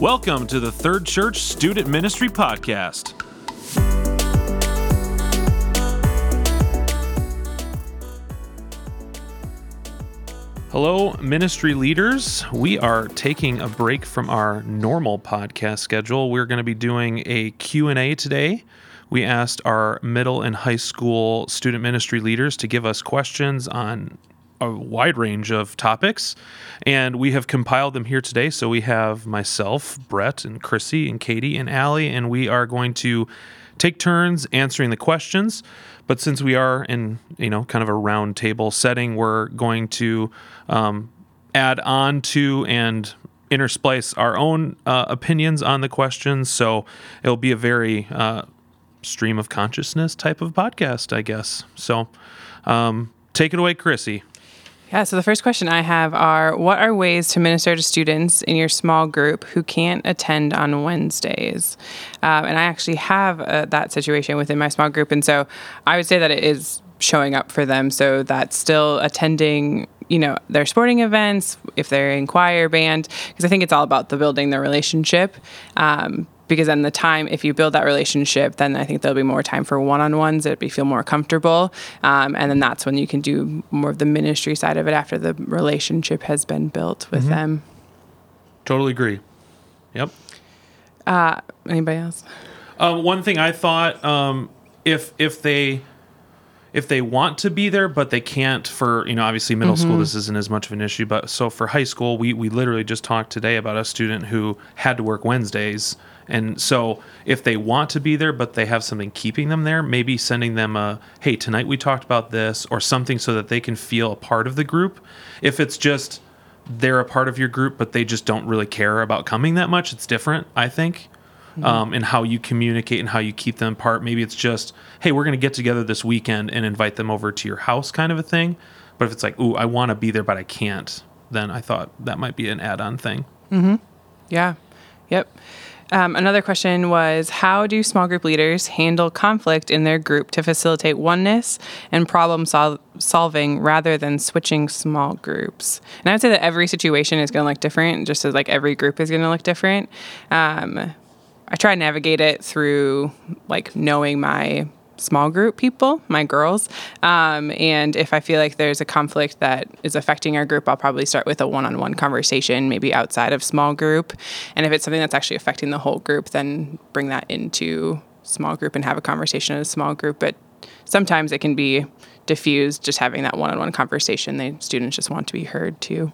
Welcome to the Third Church Student Ministry Podcast. Hello, ministry leaders. We are taking a break from our normal podcast schedule. We're going to be doing a Q&A today. We asked our middle and high school student ministry leaders to give us questions on a wide range of topics, and we have compiled them here today. So we have myself, Brett, and Chrissy, and Katie, and Allie, and we are going to take turns answering the questions. But since we are in, you know, kind of a round table setting, we're going to um, add on to and intersplice our own uh, opinions on the questions. So it'll be a very uh, stream of consciousness type of podcast, I guess. So um, take it away, Chrissy. Yeah, so the first question I have are what are ways to minister to students in your small group who can't attend on Wednesdays? Um, and I actually have uh, that situation within my small group. And so I would say that it is showing up for them. So that's still attending you know their sporting events if they're in choir band because i think it's all about the building the relationship um, because then the time if you build that relationship then i think there'll be more time for one-on-ones. It'd be feel more comfortable. Um, and then that's when you can do more of the ministry side of it after the relationship has been built with mm-hmm. them. Totally agree. Yep. Uh, anybody else? Uh, one thing i thought um, if if they if they want to be there but they can't for you know obviously middle mm-hmm. school this isn't as much of an issue but so for high school we we literally just talked today about a student who had to work wednesdays and so if they want to be there, but they have something keeping them there, maybe sending them a, hey, tonight we talked about this or something so that they can feel a part of the group. If it's just they're a part of your group, but they just don't really care about coming that much, it's different, I think. Mm-hmm. Um, and how you communicate and how you keep them apart. Maybe it's just, hey, we're going to get together this weekend and invite them over to your house, kind of a thing. But if it's like, ooh, I want to be there, but I can't, then I thought that might be an add on thing. Mm-hmm. Yeah. Yep. Um, another question was How do small group leaders handle conflict in their group to facilitate oneness and problem sol- solving rather than switching small groups? And I would say that every situation is going to look different, just as like every group is going to look different. Um, I try to navigate it through like knowing my small group people, my girls. Um, and if I feel like there's a conflict that is affecting our group, I'll probably start with a one on one conversation, maybe outside of small group. And if it's something that's actually affecting the whole group, then bring that into small group and have a conversation in a small group. But sometimes it can be diffused, just having that one on one conversation. The students just want to be heard too.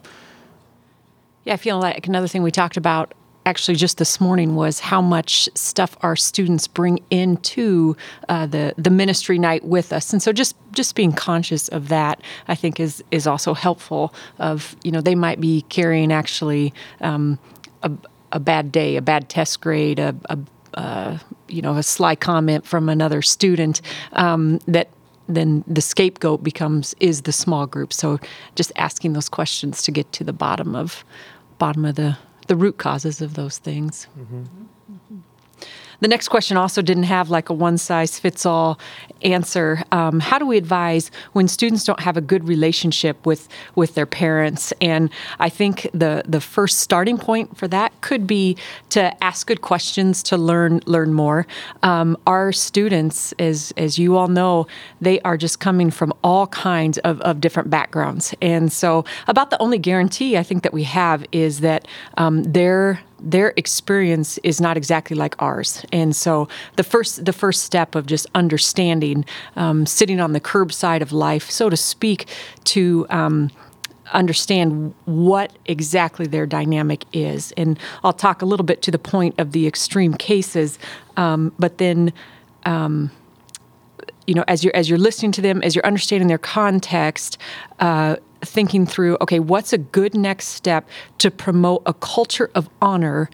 Yeah, I feel like another thing we talked about actually just this morning was how much stuff our students bring into uh, the the ministry night with us, and so just just being conscious of that, I think is is also helpful. Of you know they might be carrying actually um, a, a bad day, a bad test grade, a, a uh, you know a sly comment from another student um, that then the scapegoat becomes is the small group. So just asking those questions to get to the bottom of bottom of the the root causes of those things. Mm-hmm. The next question also didn't have like a one size fits all answer. Um, how do we advise when students don't have a good relationship with with their parents? And I think the the first starting point for that could be to ask good questions to learn learn more. Um, our students, as as you all know, they are just coming from all kinds of, of different backgrounds, and so about the only guarantee I think that we have is that um, they're their experience is not exactly like ours. And so the first the first step of just understanding um, sitting on the curbside of life so to speak to um, understand what exactly their dynamic is. And i'll talk a little bit to the point of the extreme cases um, but then um, you know as you're as you're listening to them as you're understanding their context uh, thinking through okay, what's a good next step to promote a culture of honor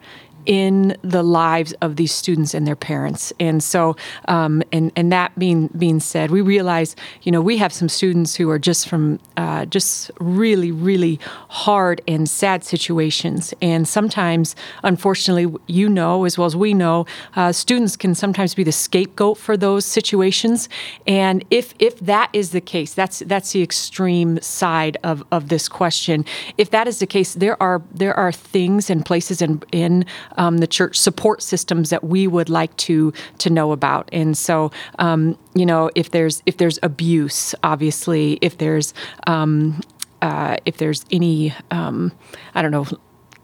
in the lives of these students and their parents. And so, um, and and that being being said, we realize, you know, we have some students who are just from uh, just really, really hard and sad situations. And sometimes, unfortunately, you know as well as we know, uh, students can sometimes be the scapegoat for those situations. And if if that is the case, that's that's the extreme side of of this question. If that is the case, there are there are things and places in in um, the church support systems that we would like to to know about. And so, um, you know, if there's if there's abuse, obviously, if there's um, uh, if there's any, um, I don't know,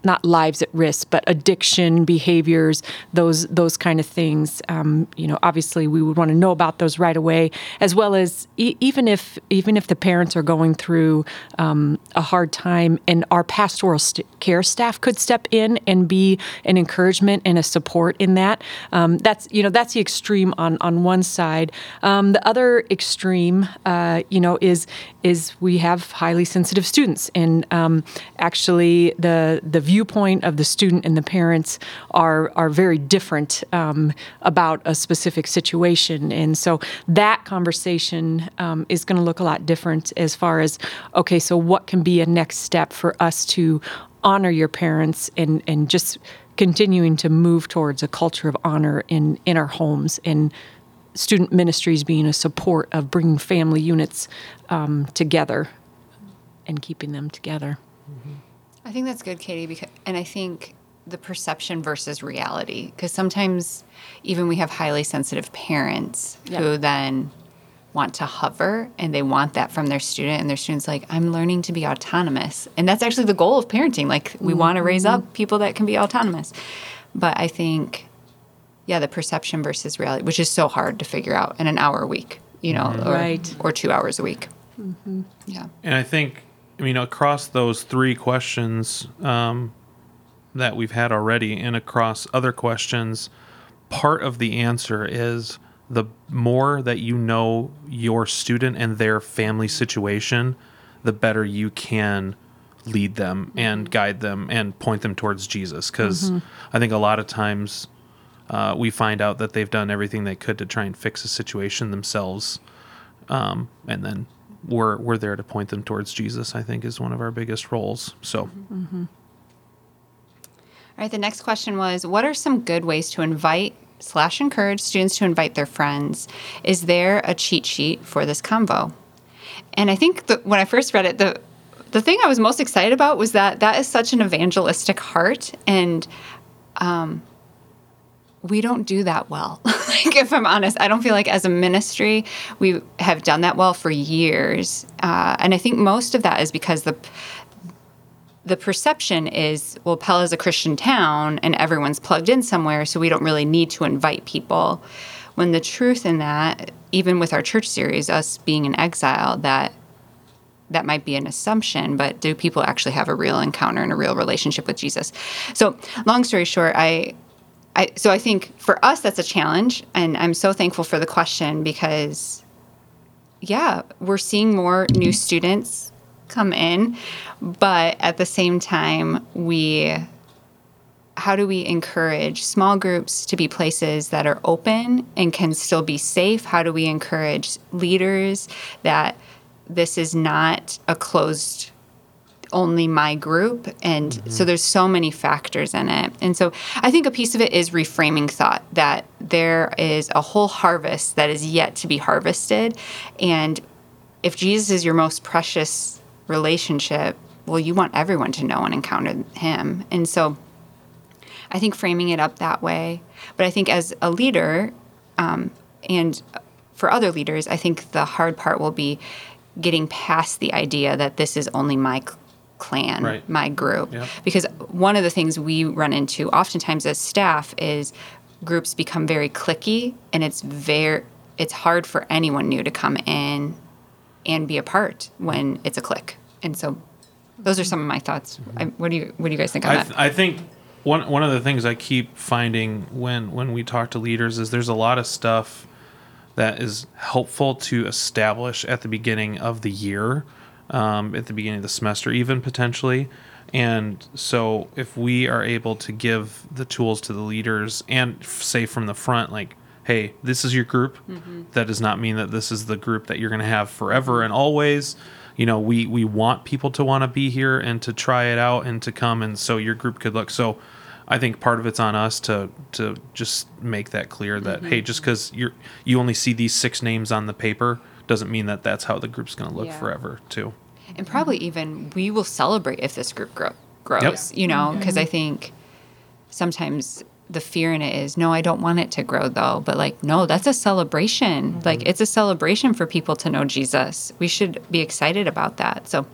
not lives at risk, but addiction behaviors, those those kind of things. Um, you know, obviously, we would want to know about those right away, as well as e- even if even if the parents are going through um, a hard time, and our pastoral st- care staff could step in and be an encouragement and a support in that. Um, that's you know that's the extreme on on one side. Um, the other extreme, uh, you know, is is we have highly sensitive students, and um, actually the the viewpoint of the student and the parents are are very different um, about a specific situation, and so that conversation um, is going to look a lot different as far as okay, so what can be a next step for us to honor your parents and and just continuing to move towards a culture of honor in in our homes and student ministries being a support of bringing family units um, together and keeping them together. I think that's good, Katie, because and I think the perception versus reality because sometimes even we have highly sensitive parents Yeah. who then want to hover and they want that from their student and their students like I'm learning to be autonomous. And that's actually the goal of parenting. Like we want to raise up mm-hmm. people that can be autonomous. But I think yeah, the perception versus reality, which is so hard to figure out in an hour a week, you know, mm-hmm. or, Right. or 2 hours a week. Mm-hmm. Yeah. And I think, I mean, across those three questions um, that we've had already, and across other questions, part of the answer is the more that you know your student and their family situation, the better you can lead them and guide them and point them towards Jesus. Because I think a lot of times uh, we find out that they've done everything they could to try and fix a situation themselves um, and then we're we're there to point them towards Jesus. I think is one of our biggest roles. So All right, the next question was What are some good ways to invite slash encourage students to invite their friends? Is there a cheat sheet for this convo? And I think that when I first read it, the the thing I was most excited about was that that is such an evangelistic heart, and um, we don't do that well. like, if I'm honest, I don't feel like as a ministry we have done that well for years, uh, and I think most of that is because the the perception is well Pella is a christian town and everyone's plugged in somewhere so we don't really need to invite people. When the truth in that even with our church series us being in exile that that might be an assumption but do people actually have a real encounter and a real relationship with jesus? So long story short i I, so I think for us that's a challenge, and I'm so thankful for the question because, yeah, we're seeing more new students come in, but at the same time, we how do we encourage small groups to be places that are open and can still be safe? How do we encourage leaders that this is not a closed only my group and so there's so many factors in it. And so i think a piece of it is reframing thought that there is a whole harvest that is yet to be harvested and if jesus is your most precious relationship well you want everyone to know and encounter him. And so i think framing it up that way but i think as a leader um, and for other leaders i think the hard part will be getting past the idea that this is only my clan, Right. my group. Yep. Because one of the things we run into oftentimes as staff is groups become very cliquey and it's very it's hard for anyone new to come in and be a part when it's a clique. And so those are some of my thoughts. Mm-hmm. I, what do you what do you guys think on I, that? I think one one of the things I keep finding when when we talk to leaders is there's a lot of stuff that is helpful to establish at the beginning of the year, um, at the beginning of the semester, even potentially. And so, if we are able to give the tools to the leaders and say from the front, like, hey, this is your group, mm-hmm. that does not mean that this is the group that you're going to have forever mm-hmm. and always. You know, we, we want people to want to be here and to try it out and to come. And so, your group could look. So, I think part of it's on us to to just make that clear that hey, mm-hmm. just because you're you only see these six names on the paper doesn't mean that that's how the group's going to look Yeah. forever too. And probably even we will celebrate if this group grow, grows you know because i mm-hmm. think sometimes the fear in it is no i don't want it to grow though but like no that's a celebration. Mm-hmm. Like it's a celebration for people to know jesus. We should be excited about that so.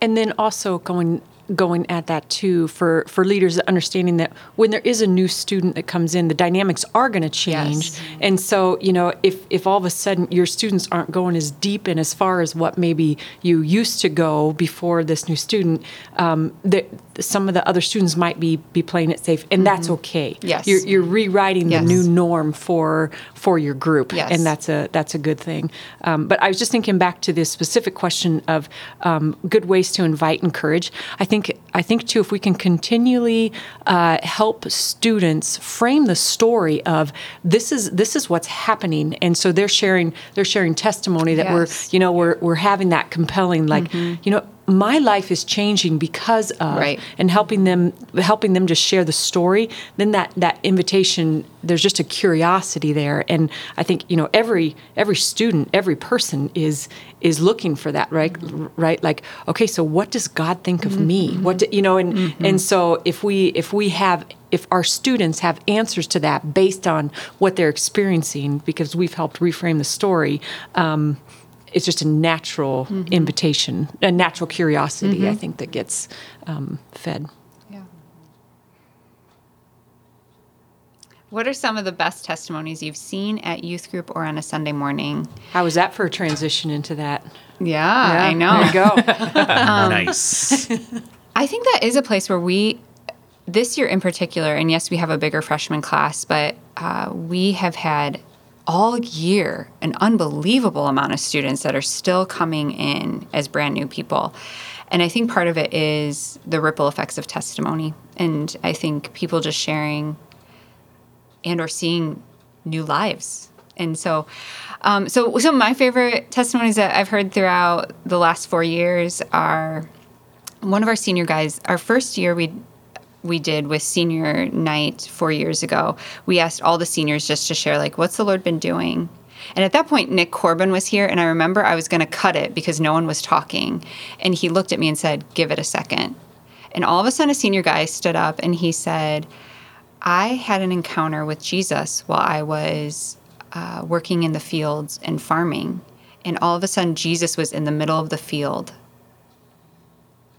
And then also going going at that too for for leaders understanding that when there is a new student that comes in the dynamics are going to change Yes. and so you know if if all of a sudden your students aren't going as deep and as far as what maybe you used to go before this new student um, that some of the other students might be be playing it safe and that's okay Mm-hmm. Yes. you're, you're rewriting Yes. the new norm for for your group Yes. and that's a that's a good thing um, but i was just thinking back to this specific question of um, good ways to invite and encourage i think i think too if we can continually uh, help students frame the story of this is this is what's happening and so they're sharing they're sharing testimony that Yes. we're you know we're, we're having that compelling like you know my life is changing because of Right. and helping them helping them just share the story then that that invitation there's just a curiosity there. And i think you know every every student every person is is looking for that right? Right? Like okay so what does god think of me? What do, you know and and so if we if we have if our students have answers to that based on what they're experiencing because we've helped reframe the story um, it's just a natural invitation, a natural curiosity, I think, that gets um, fed. yeah what are some of the best testimonies you've seen at youth group or on a sunday morning How was that for a transition into that? yeah, i know There you go. nice. I think that is a place where we, this year in particular, and yes, we have a bigger freshman class, but uh, we have had all year an unbelievable amount of students that are still coming in as brand new people. And I think part of it is the ripple effects of testimony. And I think people just sharing and or seeing new lives. And so, um, so some of my favorite testimonies that I've heard throughout the last four years are one of our senior guys. Our first year, we we did with senior night four years ago. We asked all the seniors just to share like, what's the Lord been doing? And at that point, Nick Corbin was here, and I remember I was going to cut it because no one was talking, and he looked at me and said, "Give it a second. And all of a sudden, a senior guy stood up and he said, I had an encounter with Jesus while I was uh, working in the fields and farming. And all of a sudden, Jesus was in the middle of the field.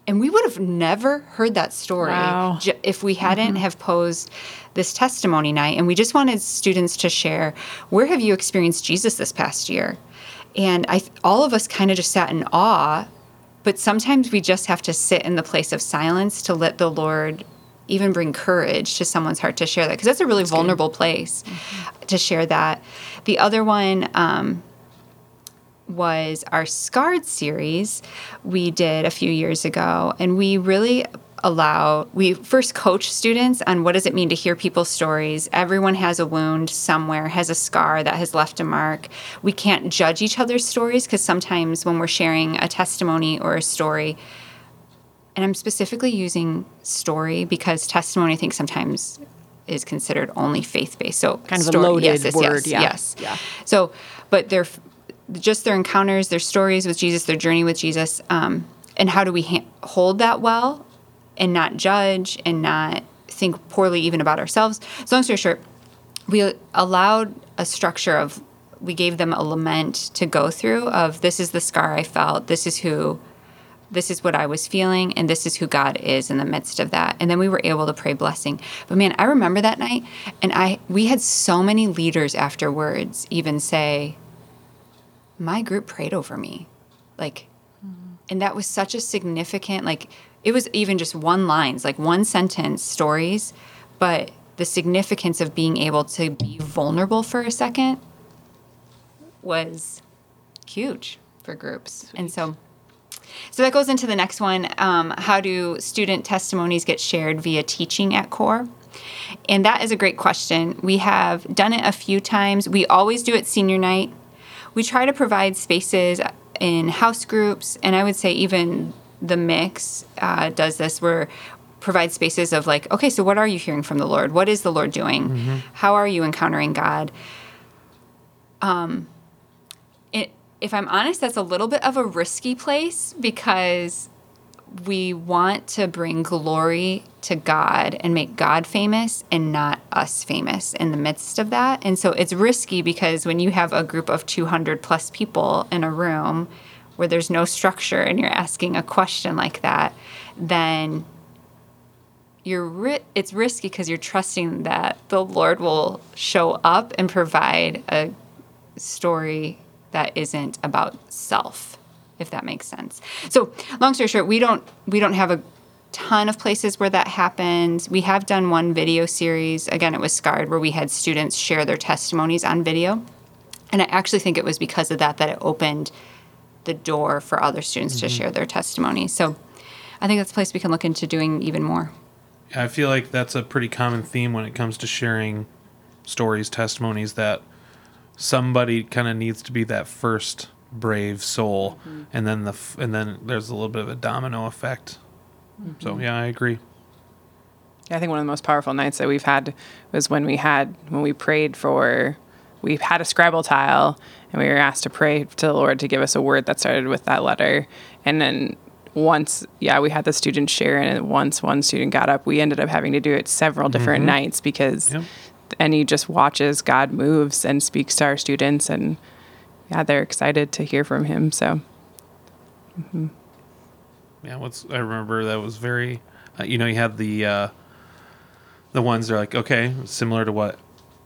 And we would have never heard that story Wow. ju- if we hadn't have posed this testimony night. And we just wanted students to share, where have you experienced Jesus this past year? And I, all of us kind of just sat in awe but sometimes we just have to sit in the place of silence to let the Lord even bring courage to someone's heart to share that because that's a really vulnerable place to share that. The other one um, was our Scarred series we did a few years ago, and we really allow we first coach students on what does it mean to hear people's stories everyone has a wound somewhere has a scar that has left a mark we can't judge each other's stories because sometimes when we're sharing a testimony or a story and i'm specifically using story because testimony i think sometimes is considered only faith-based so Kind of a story- loaded yes, yes, word, yes, yeah. yes Yeah. so but they're just their encounters their stories with jesus their journey with jesus um, and how do we ha- hold that well and not judge and not think poorly even about ourselves? So long story short we allowed a structure of we gave them a lament to go through of this is the scar i felt. This is who this is what i was feeling and this is who god is in the midst of that. And then we were able to pray blessing. But man i remember that night and i we had so many leaders afterwards even say my group prayed over me. Like and that was such a significant like it was even just one lines like one sentence stories but the significance of being able to be vulnerable for a second was huge for groups. And so so that goes into the next one um, how do student testimonies get shared via teaching at core? And that is a great question. We have done it a few times. We always do it senior night we try to provide spaces in house groups and i would say even the mix uh, does this where provide spaces of like okay so what are you hearing from the lord? What is the lord doing? How are you encountering god? Um, it, if i'm honest that's a little bit of a risky place because we want to bring glory to God and make God famous and not us famous in the midst of that. And so it's risky because when you have a group of 200 plus people in a room where there's no structure and you're asking a question like that, then you're ri- it's risky because you're trusting that the Lord will show up and provide a story that isn't about self if that makes sense. So, long story short, we don't we don't have a ton of places where that happens. We have done one video series. Again, it was Scarred where we had students share their testimonies on video. And I actually think it was because of that that it opened the door for other students mm-hmm. to share their testimony. So, I think that's a place we can look into doing even more. I feel like that's a pretty common theme when it comes to sharing stories, testimonies that somebody kind of needs to be that first brave soul, mm-hmm. and then the f- and then there's a little bit of a domino effect. Mm-hmm. So yeah, I agree. I think one of the most powerful nights that we've had was when we had when we prayed for we had a Scrabble tile and we were asked to pray to the Lord to give us a word that started with that letter. And then once, yeah, we had the students share, and once one student got up, we ended up having to do it several different mm-hmm. nights because, yep. and he just watches God moves and speaks to our students, and yeah, they're excited to hear from him. So, mm-hmm. yeah, what's I remember that was very, uh, you know, you had the uh, the ones they're like, okay, similar to what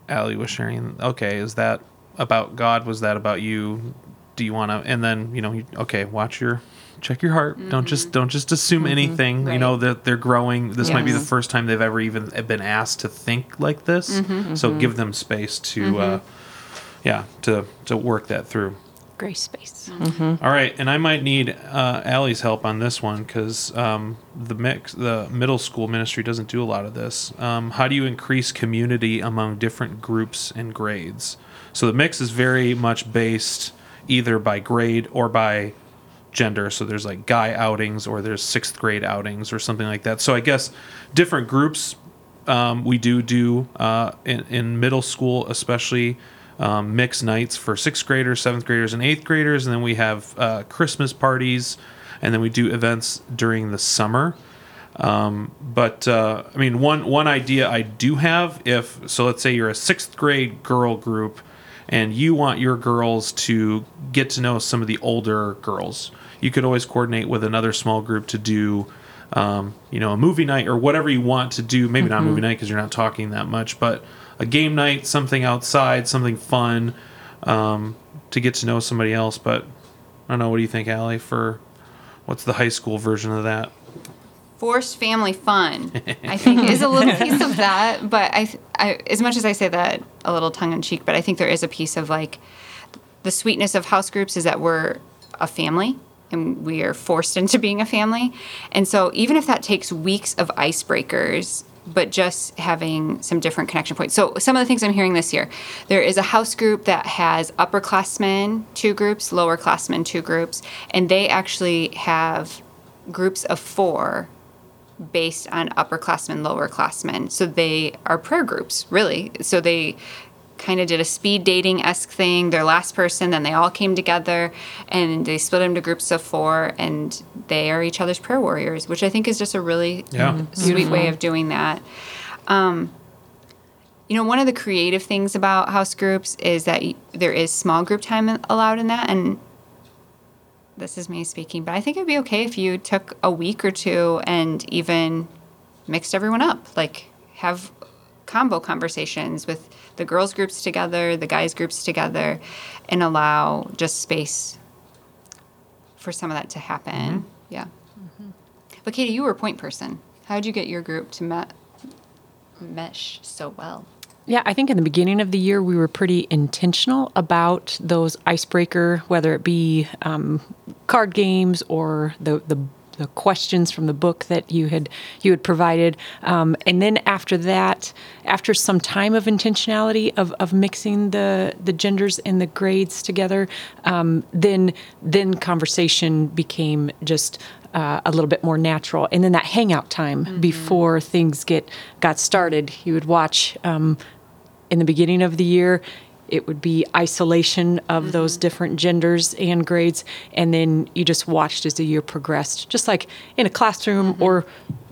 Allie was sharing. Okay, is that about God? Was that about you? Do you want to? And then you know, you, okay, watch your check your heart. Mm-hmm. Don't just mm-hmm. don't just assume mm-hmm. anything. Right. You know that they're growing. This yes. might be the first time they've ever even been asked to think like this. Mm-hmm. So give them space to. Uh, mm-hmm yeah, to to work that through. Grace space. Mm-hmm. All right, and I might need uh, Allie's help on this one because um, the mix, the middle school ministry doesn't do a lot of this. Um, how do you increase community among different groups and grades? So the mix is very much based either by grade or by gender. So there's like guy outings or there's sixth grade outings or something like that. So I guess different groups um, we do do uh, in, in middle school, especially um, mixed nights for sixth graders, seventh graders, and eighth graders, and then we have uh, Christmas parties, and then we do events during the summer. Um, but uh, I mean, one one idea I do have, if so, let's say you're a sixth grade girl group, and you want your girls to get to know some of the older girls, you could always coordinate with another small group to do. Um, you know, a movie night or whatever you want to do. Maybe mm-hmm. not movie night because you're not talking that much, but a game night, something outside, something fun um, to get to know somebody else. But I don't know. What do you think, Allie? For what's the high school version of that? Forced family fun, I think, is a little piece of that. But I, I, as much as I say that a little tongue in cheek, but I think there is a piece of like the sweetness of house groups is that we're a family and we are forced into being a family. And so even if that takes weeks of icebreakers but just having some different connection points. So some of the things I'm hearing this year, there is a house group that has upperclassmen two groups, lowerclassmen two groups, and they actually have groups of four based on upperclassmen, lowerclassmen. So they are prayer groups, really. So they kind of did a speed dating esque thing. Their last person, then they all came together and they split into groups of four, and they are each other's prayer warriors, which I think is just a really yeah. sweet Beautiful. way of doing that. Um, you know, one of the creative things about house groups is that there is small group time allowed in that, and this is me speaking, but I think it'd be okay if you took a week or two and even mixed everyone up, like have combo conversations with the girls groups together, the guys groups together, and allow just space for some of that to happen. Mm-hmm. Yeah. Mm-hmm. But Katie, you were a point person. How did you get your group to me- mesh so well? Yeah, I think in the beginning of the year we were pretty intentional about those icebreaker, whether it be um, card games or the the the questions from the book that you had you had provided, um, and then after that, after some time of intentionality of, of mixing the the genders and the grades together, um, then then conversation became just uh, a little bit more natural. And then that hangout time mm-hmm. before things get got started, you would watch um, in the beginning of the year it would be isolation of mm-hmm. those different genders and grades, and then you just watched as the year progressed, just like in a classroom mm-hmm. or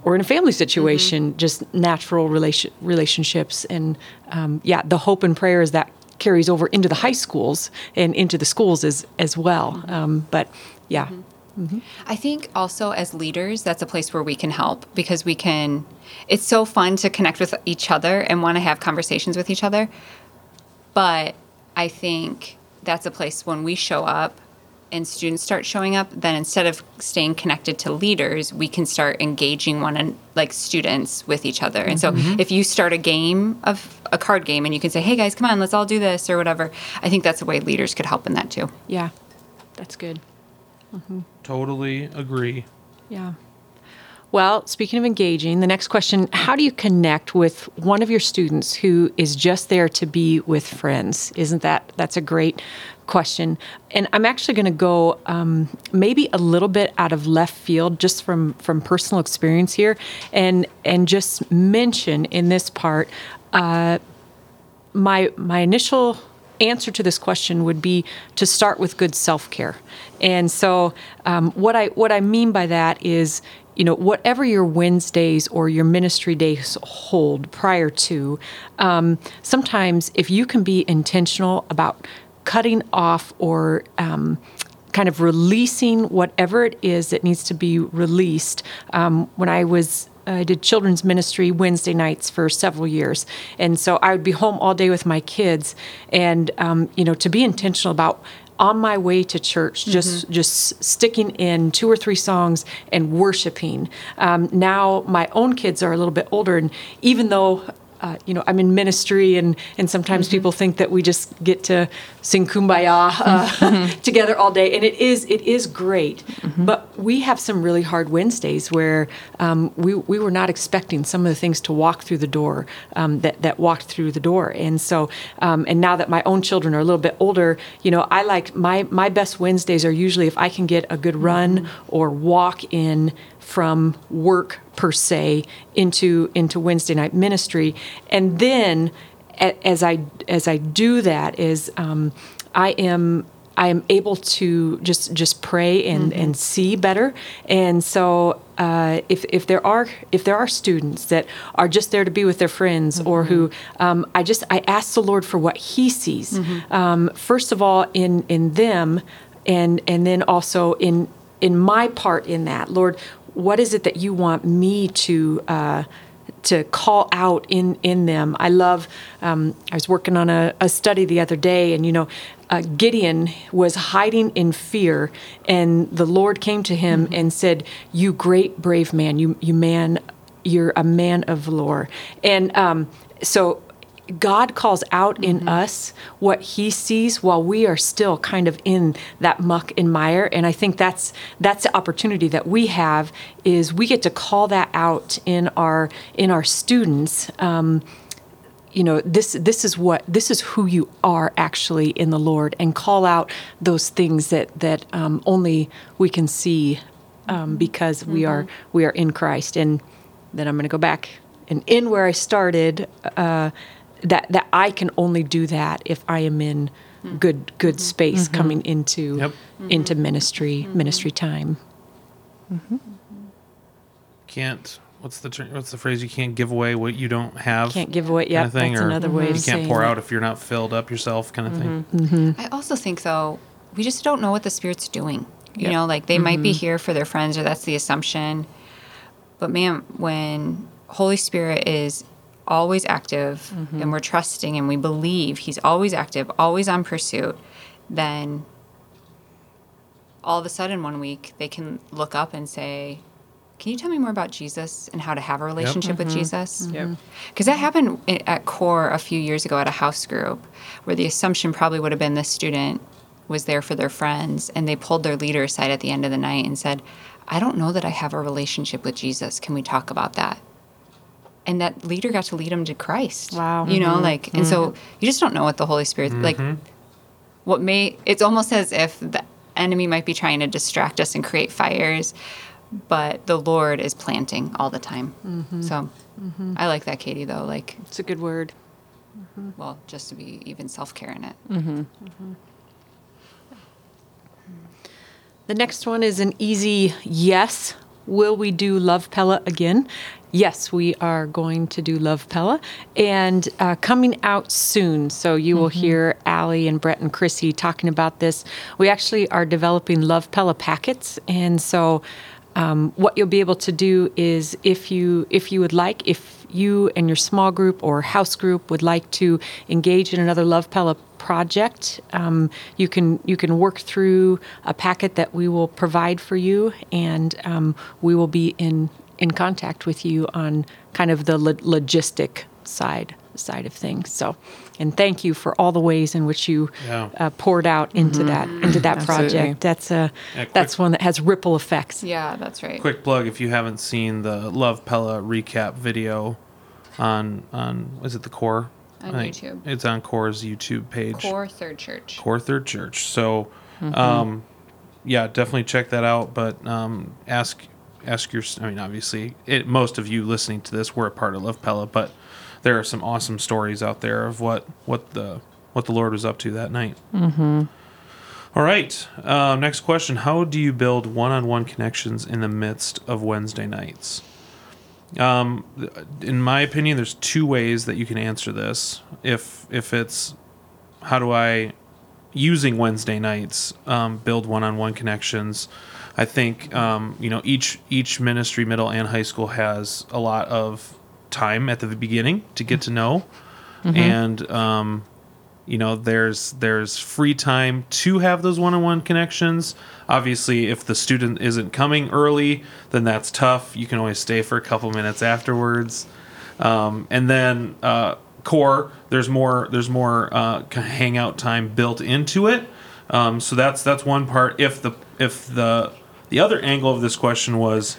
or in a family situation, mm-hmm. just natural relation, relationships. And um, yeah, the hope and prayer is that carries over into the high schools and into the schools as as well. Um, but yeah. I think also as leaders, that's a place where we can help because we can. It's so fun to connect with each other and want to have conversations with each other. But I think that's a place when we show up and students start showing up, then instead of staying connected to leaders, we can start engaging one and like students with each other. And so mm-hmm. Mm-hmm. if you start a game of a card game and you can say, hey guys, come on, let's all do this or whatever, I think that's a way leaders could help in that too. Yeah, that's good. Mm-hmm. Totally agree. Yeah. Well, speaking of engaging, the next question How do you connect with one of your students who is just there to be with friends? Isn't that that's a great question? And I'm actually going to go um, maybe a little bit out of left field, just from from personal experience here, and and just mention in this part uh, my my initial answer to this question would be to start with good self-care and so um, what i what i mean by that is you know whatever your wednesdays or your ministry days hold prior to um, sometimes if you can be intentional about cutting off or um, kind of releasing whatever it is that needs to be released um, when i was I did children's ministry Wednesday nights for several years, and so I would be home all day with my kids, and um, you know, to be intentional about on my way to church, just just sticking in two or three songs and worshiping. Um, now my own kids are a little bit older, and even though uh, you know, I'm in ministry, and and sometimes people think that we just get to sing "Kumbaya" uh, together all day, and it is it is great. But we have some really hard Wednesdays where um, we we were not expecting some of the things to walk through the door um, that that walked through the door, and so um, and now that my own children are a little bit older, you know, I like my my best Wednesdays are usually if I can get a good run or walk in from work per se into into Wednesday night ministry, and then as I as I do that is um, I am I am able to just just pray and, and see better, and so uh, if if there are if there are students that are just there to be with their friends or who um, I just I ask the Lord for what He sees. Um, first of all in in them, and and then also in in my part in that. Lord what is it that you want me to uh, to call out in in them? I love. Um, I was working on a, a study the other day, and you know, uh, Gideon was hiding in fear, and the Lord came to him and said, "You great brave man, you you man, you're a man of valor." And um, so God calls out in us what He sees while we are still kind of in that muck and mire, and I think that's that's the opportunity that we have is we get to call that out in our in our students. Um, you know this this is what this is who you are actually in the Lord, and call out those things that that um, only we can see um, because we are we are in Christ. And then I'm going to go back and in where I started. Uh, that that I can only do that if I am in good good space mm-hmm. coming into Yep. into ministry ministry time. Mm-hmm. Can't. What's the ter- what's the phrase? You can't give away what you don't have. Can't give away. kind Yeah, of thing, that's or another way You of can't pour it. out if you're not filled up yourself, kind of thing. Mm-hmm. I also think though we just don't know what the spirit's doing. You Yep. know, like they might be here for their friends, or that's the assumption. But man, when Holy Spirit is always active, and mm-hmm. we're trusting, and we believe He's always active, always on pursuit, then all of a sudden one week they can look up and say, "Can you tell me more about Jesus and how to have a relationship with mm-hmm. Jesus?" Yep. Mm-hmm. Because that happened at Core a few years ago at a house group, where the assumption probably would have been this student was there for their friends, and they pulled their leader aside at the end of the night and said, "I don't know that I have a relationship with Jesus. Can we talk about that?" And that leader got to lead him to Christ. Wow. You know, mm-hmm. like, and so mm-hmm. you just don't know what the Holy Spirit like. Mm-hmm. What may it's almost as if the enemy might be trying to distract us and create fires, but the Lord is planting all the time. So I like that, Katie. Though, like It's a good word. Well, just to be even self care in it. The next one is an easy yes. Will we do Love Pella again? Yes, we are going to do Love Pella and uh, coming out soon. So you will hear Allie and Brett and Chrissy talking about this. We actually are developing Love Pella packets. And so um, what you'll be able to do is if you if you would like, if you and your small group or house group would like to engage in another Love Pella project, um, you can you can work through a packet that we will provide for you, and um, we will be in in contact with you on kind of the lo- logistic side side of things. So, and thank you for all the ways in which you Yeah. uh, poured out into that into that project. That's a Yeah, quick- that's one that has ripple effects. Yeah, that's right. Quick plug: if you haven't seen the Love Pella recap video on on is it the Core? On YouTube. It's on Core's YouTube page. Core Third Church. Core Third Church. So, um, yeah, definitely check that out. But um, ask ask your. I mean, obviously, it, most of you listening to this were a part of Love Pella, but there are some awesome stories out there of what what the what the Lord was up to that night. Mm-hmm. All right. Uh, next question: How do you build one-on-one connections in the midst of Wednesday nights? Um, in my opinion, there's two ways that you can answer this. If if it's how do I using Wednesday nights um, build one-on-one connections. I think um, you know each each ministry, middle and high school has a lot of time at the beginning to get to know, and um, you know there's there's free time to have those one-on-one connections. Obviously, if the student isn't coming early, then that's tough. You can always stay for a couple minutes afterwards. Um, and then uh, core, there's more there's more uh, hangout time built into it. Um, so that's that's one part. If the if the the other angle of this question was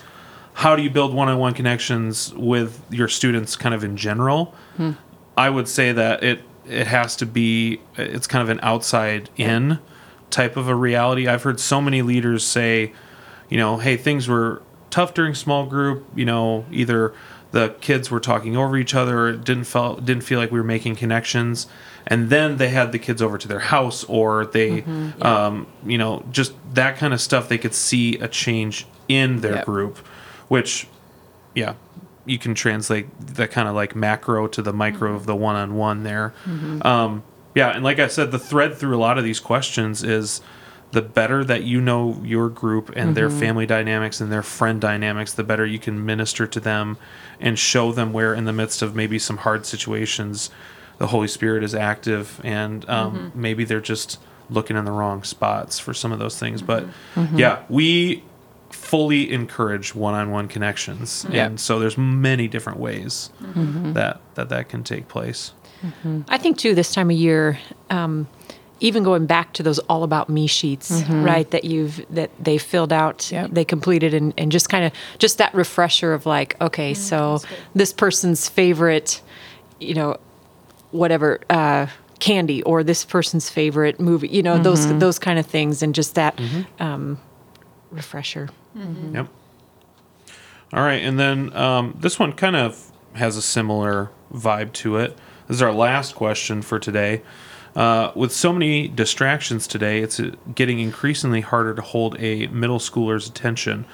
how do you build one-on-one connections with your students kind of in general? I would say that it it has to be it's kind of an outside in type of a reality. I've heard so many leaders say you know hey things were tough during small group you know either the kids were talking over each other it didn't felt didn't feel like we were making connections and then they had the kids over to their house or they um, you know just that kind of stuff they could see a change in their Yep. group which yeah you can translate that kind of like macro to the micro of the one-on-one there. Mm-hmm. Um, yeah and like i said the thread through a lot of these questions is the better that you know your group and their mm-hmm. family dynamics and their friend dynamics the better you can minister to them and show them where in the midst of maybe some hard situations the holy spirit is active and um, mm-hmm. maybe they're just looking in the wrong spots for some of those things. But yeah we fully encourage one-on-one connections mm-hmm. Yeah. and so there's many different ways mm-hmm. that that that can take place mm-hmm. I think too this time of year, um, even going back to those all about me sheets, right? That you've that they filled out, Yep. they completed, and, and just kind of just that refresher of like, okay, mm, so this person's favorite, you know, whatever uh, candy or this person's favorite movie, you know, those those kind of things, and just that um, refresher. Yep. All right, and then um, this one kind of has a similar vibe to it. This is our last question for today. Uh, with so many distractions today, it's uh, getting increasingly harder to hold a middle schooler's attention.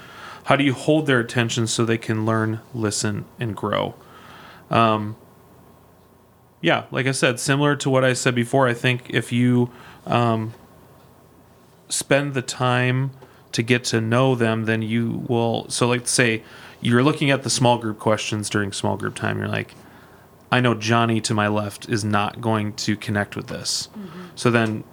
How do you hold their attention so they can learn, listen, and grow? Um, yeah, like I said, similar to what I said before, I think if you um, spend the time to get to know them, then you will. So, like, say you're looking at the small group questions during small group time, you're like, I know Johnny to my left is not going to connect with this. Mm-hmm. So then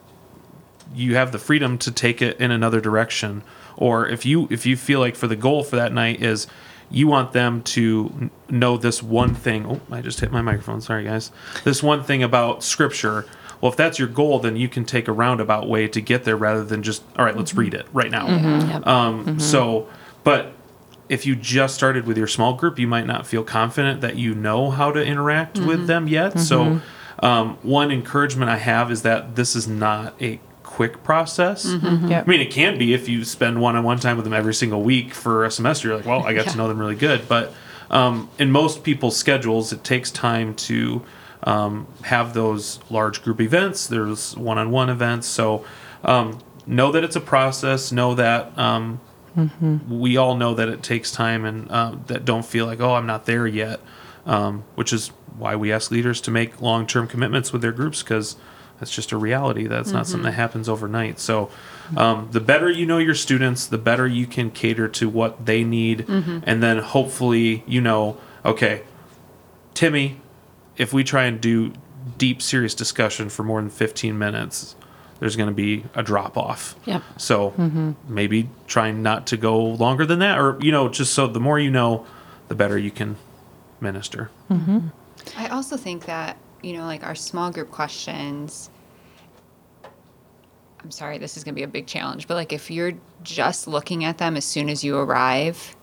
you have the freedom to take it in another direction. Or if you if you feel like for the goal for that night is you want them to know this one thing. Oh, I just hit my microphone. Sorry, guys. This one thing about scripture. Well, if that's your goal, then you can take a roundabout way to get there rather than just, all right, let's mm-hmm. read it right now. Mm-hmm. Yep. Um, mm-hmm. So, but if you just started with your small group, you might not feel confident that you know how to interact with them yet. So, um, one encouragement I have is that this is not a quick process. Yep. I mean, it can be if you spend one on one time with them every single week for a semester. You're like, well, I got to know them really good. But um, in most people's schedules, it takes time to um, have those large group events. There's one-on-one events. So um, know that it's a process. Know that um, we all know that it takes time, and uh, that don't feel like oh I'm not there yet. Um, which is why we ask leaders to make long-term commitments with their groups because that's just a reality. That's not something that happens overnight. So, um, the better you know your students, the better you can cater to what they need, and then hopefully you know, okay, Timmy, if we try and do deep, serious discussion for more than fifteen minutes, there's going to be a drop off. Yep. So mm-hmm. maybe trying not to go longer than that, or you know, just so the more you know, the better you can minister. Mm-hmm. I also think that, you know, like our small group questions, I'm sorry, this is going to be a big challenge, but like if you're just looking at them as soon as you arrive,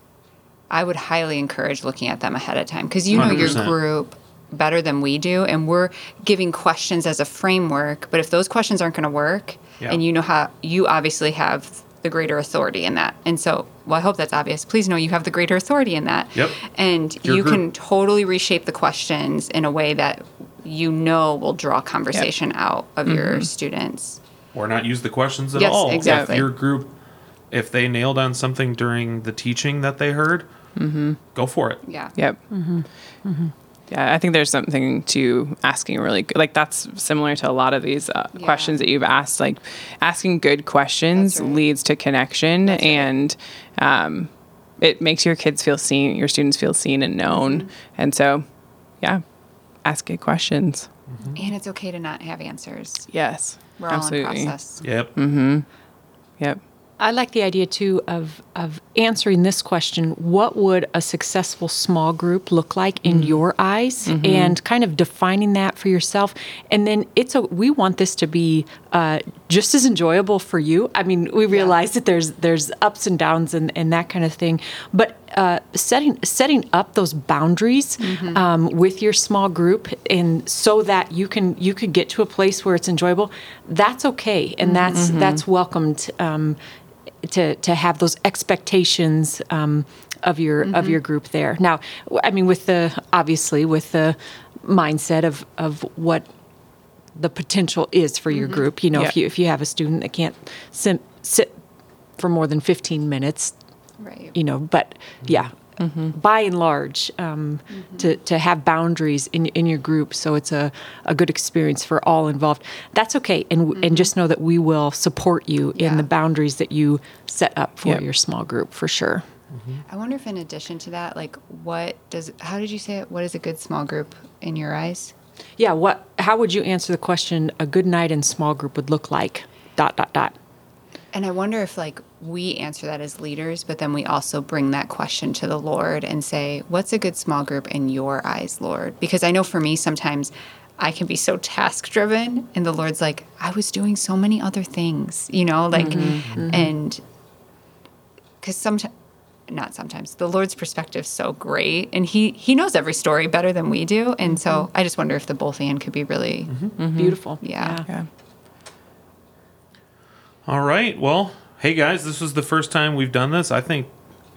I would highly encourage looking at them ahead of time because you know your 100%. group better than we do and we're giving questions as a framework but if those questions aren't going to work Yeah. and you know how you obviously have the greater authority in that and so well i hope that's obvious please know you have the greater authority in that Yep. and Your you group. can totally reshape the questions in a way that you know will draw conversation out of your mm-hmm. students. or not use the questions at Yes, all. exactly. If your group, if they nailed on something during the teaching that they heard, mm-hmm. go for it. Yeah. Yep. Mm-hmm. Yeah, I think there's something to asking really good. Like that's similar to a lot of these uh, Yeah. questions that you've asked. Like asking good questions right. leads to connection, right. and um, it makes your kids feel seen, your students feel seen and known. Mm-hmm. And so, yeah, ask good questions. And it's okay to not have answers. Yes, We're all absolutely. in process. Yep. Yep. I like the idea too of of answering this question: What would a successful small group look like in your eyes? And kind of defining that for yourself. And then it's a we want this to be uh, just as enjoyable for you. I mean, we realize that there's there's ups and downs and, and that kind of thing, but uh, setting setting up those boundaries um, with your small group, and so that you can you could get to a place where it's enjoyable. That's okay, and that's that's welcomed. Um, to to have those expectations um, of your of your group there. Now, I mean, with the obviously with the mindset of of what the potential is for your group. You know, if you if you have a student that can't sim, sit for more than fifteen minutes, Right. you know, but yeah. By and large, um, to, to have boundaries in, in your group so it's a, a good experience for all involved, that's okay. And, w and just know that we will support you in the boundaries that you set up for Yep. your small group for sure. I wonder if in addition to that, like what does how did you say it? What is a good small group in your eyes? Yeah, what? How would you answer the question? A good night in small group would look like dot dot dot. And I wonder if like we answer that as leaders, but then we also bring that question to the Lord and say, "What's a good small group in your eyes, Lord?" Because I know for me sometimes I can be so task driven and the Lord's like, "I was doing so many other things," you know, like mm-hmm, mm-hmm. and cuz sometimes not sometimes the Lord's perspective's so great and he he knows every story better than we do and so mm-hmm. I just wonder if the both and could be really Beautiful. Yeah. Yeah. All right. Well, hey guys, this was the first time we've done this. I think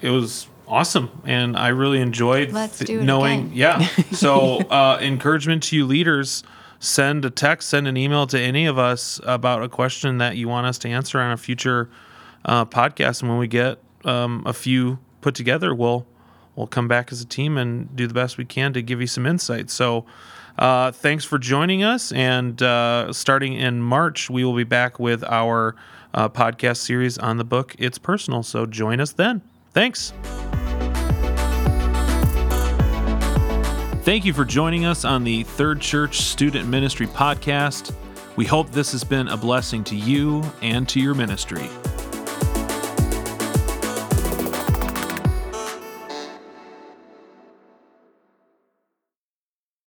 it was awesome, and I really enjoyed th- knowing. again. Yeah. So, uh, encouragement to you leaders: send a text, send an email to any of us about a question that you want us to answer on a future uh, podcast, and when we get um, a few put together, we'll we'll come back as a team and do the best we can to give you some insight. So. Uh, thanks for joining us. And uh, starting in March, we will be back with our uh, podcast series on the book It's Personal. So join us then. Thanks. Thank you for joining us on the Third Church Student Ministry Podcast. We hope this has been a blessing to you and to your ministry.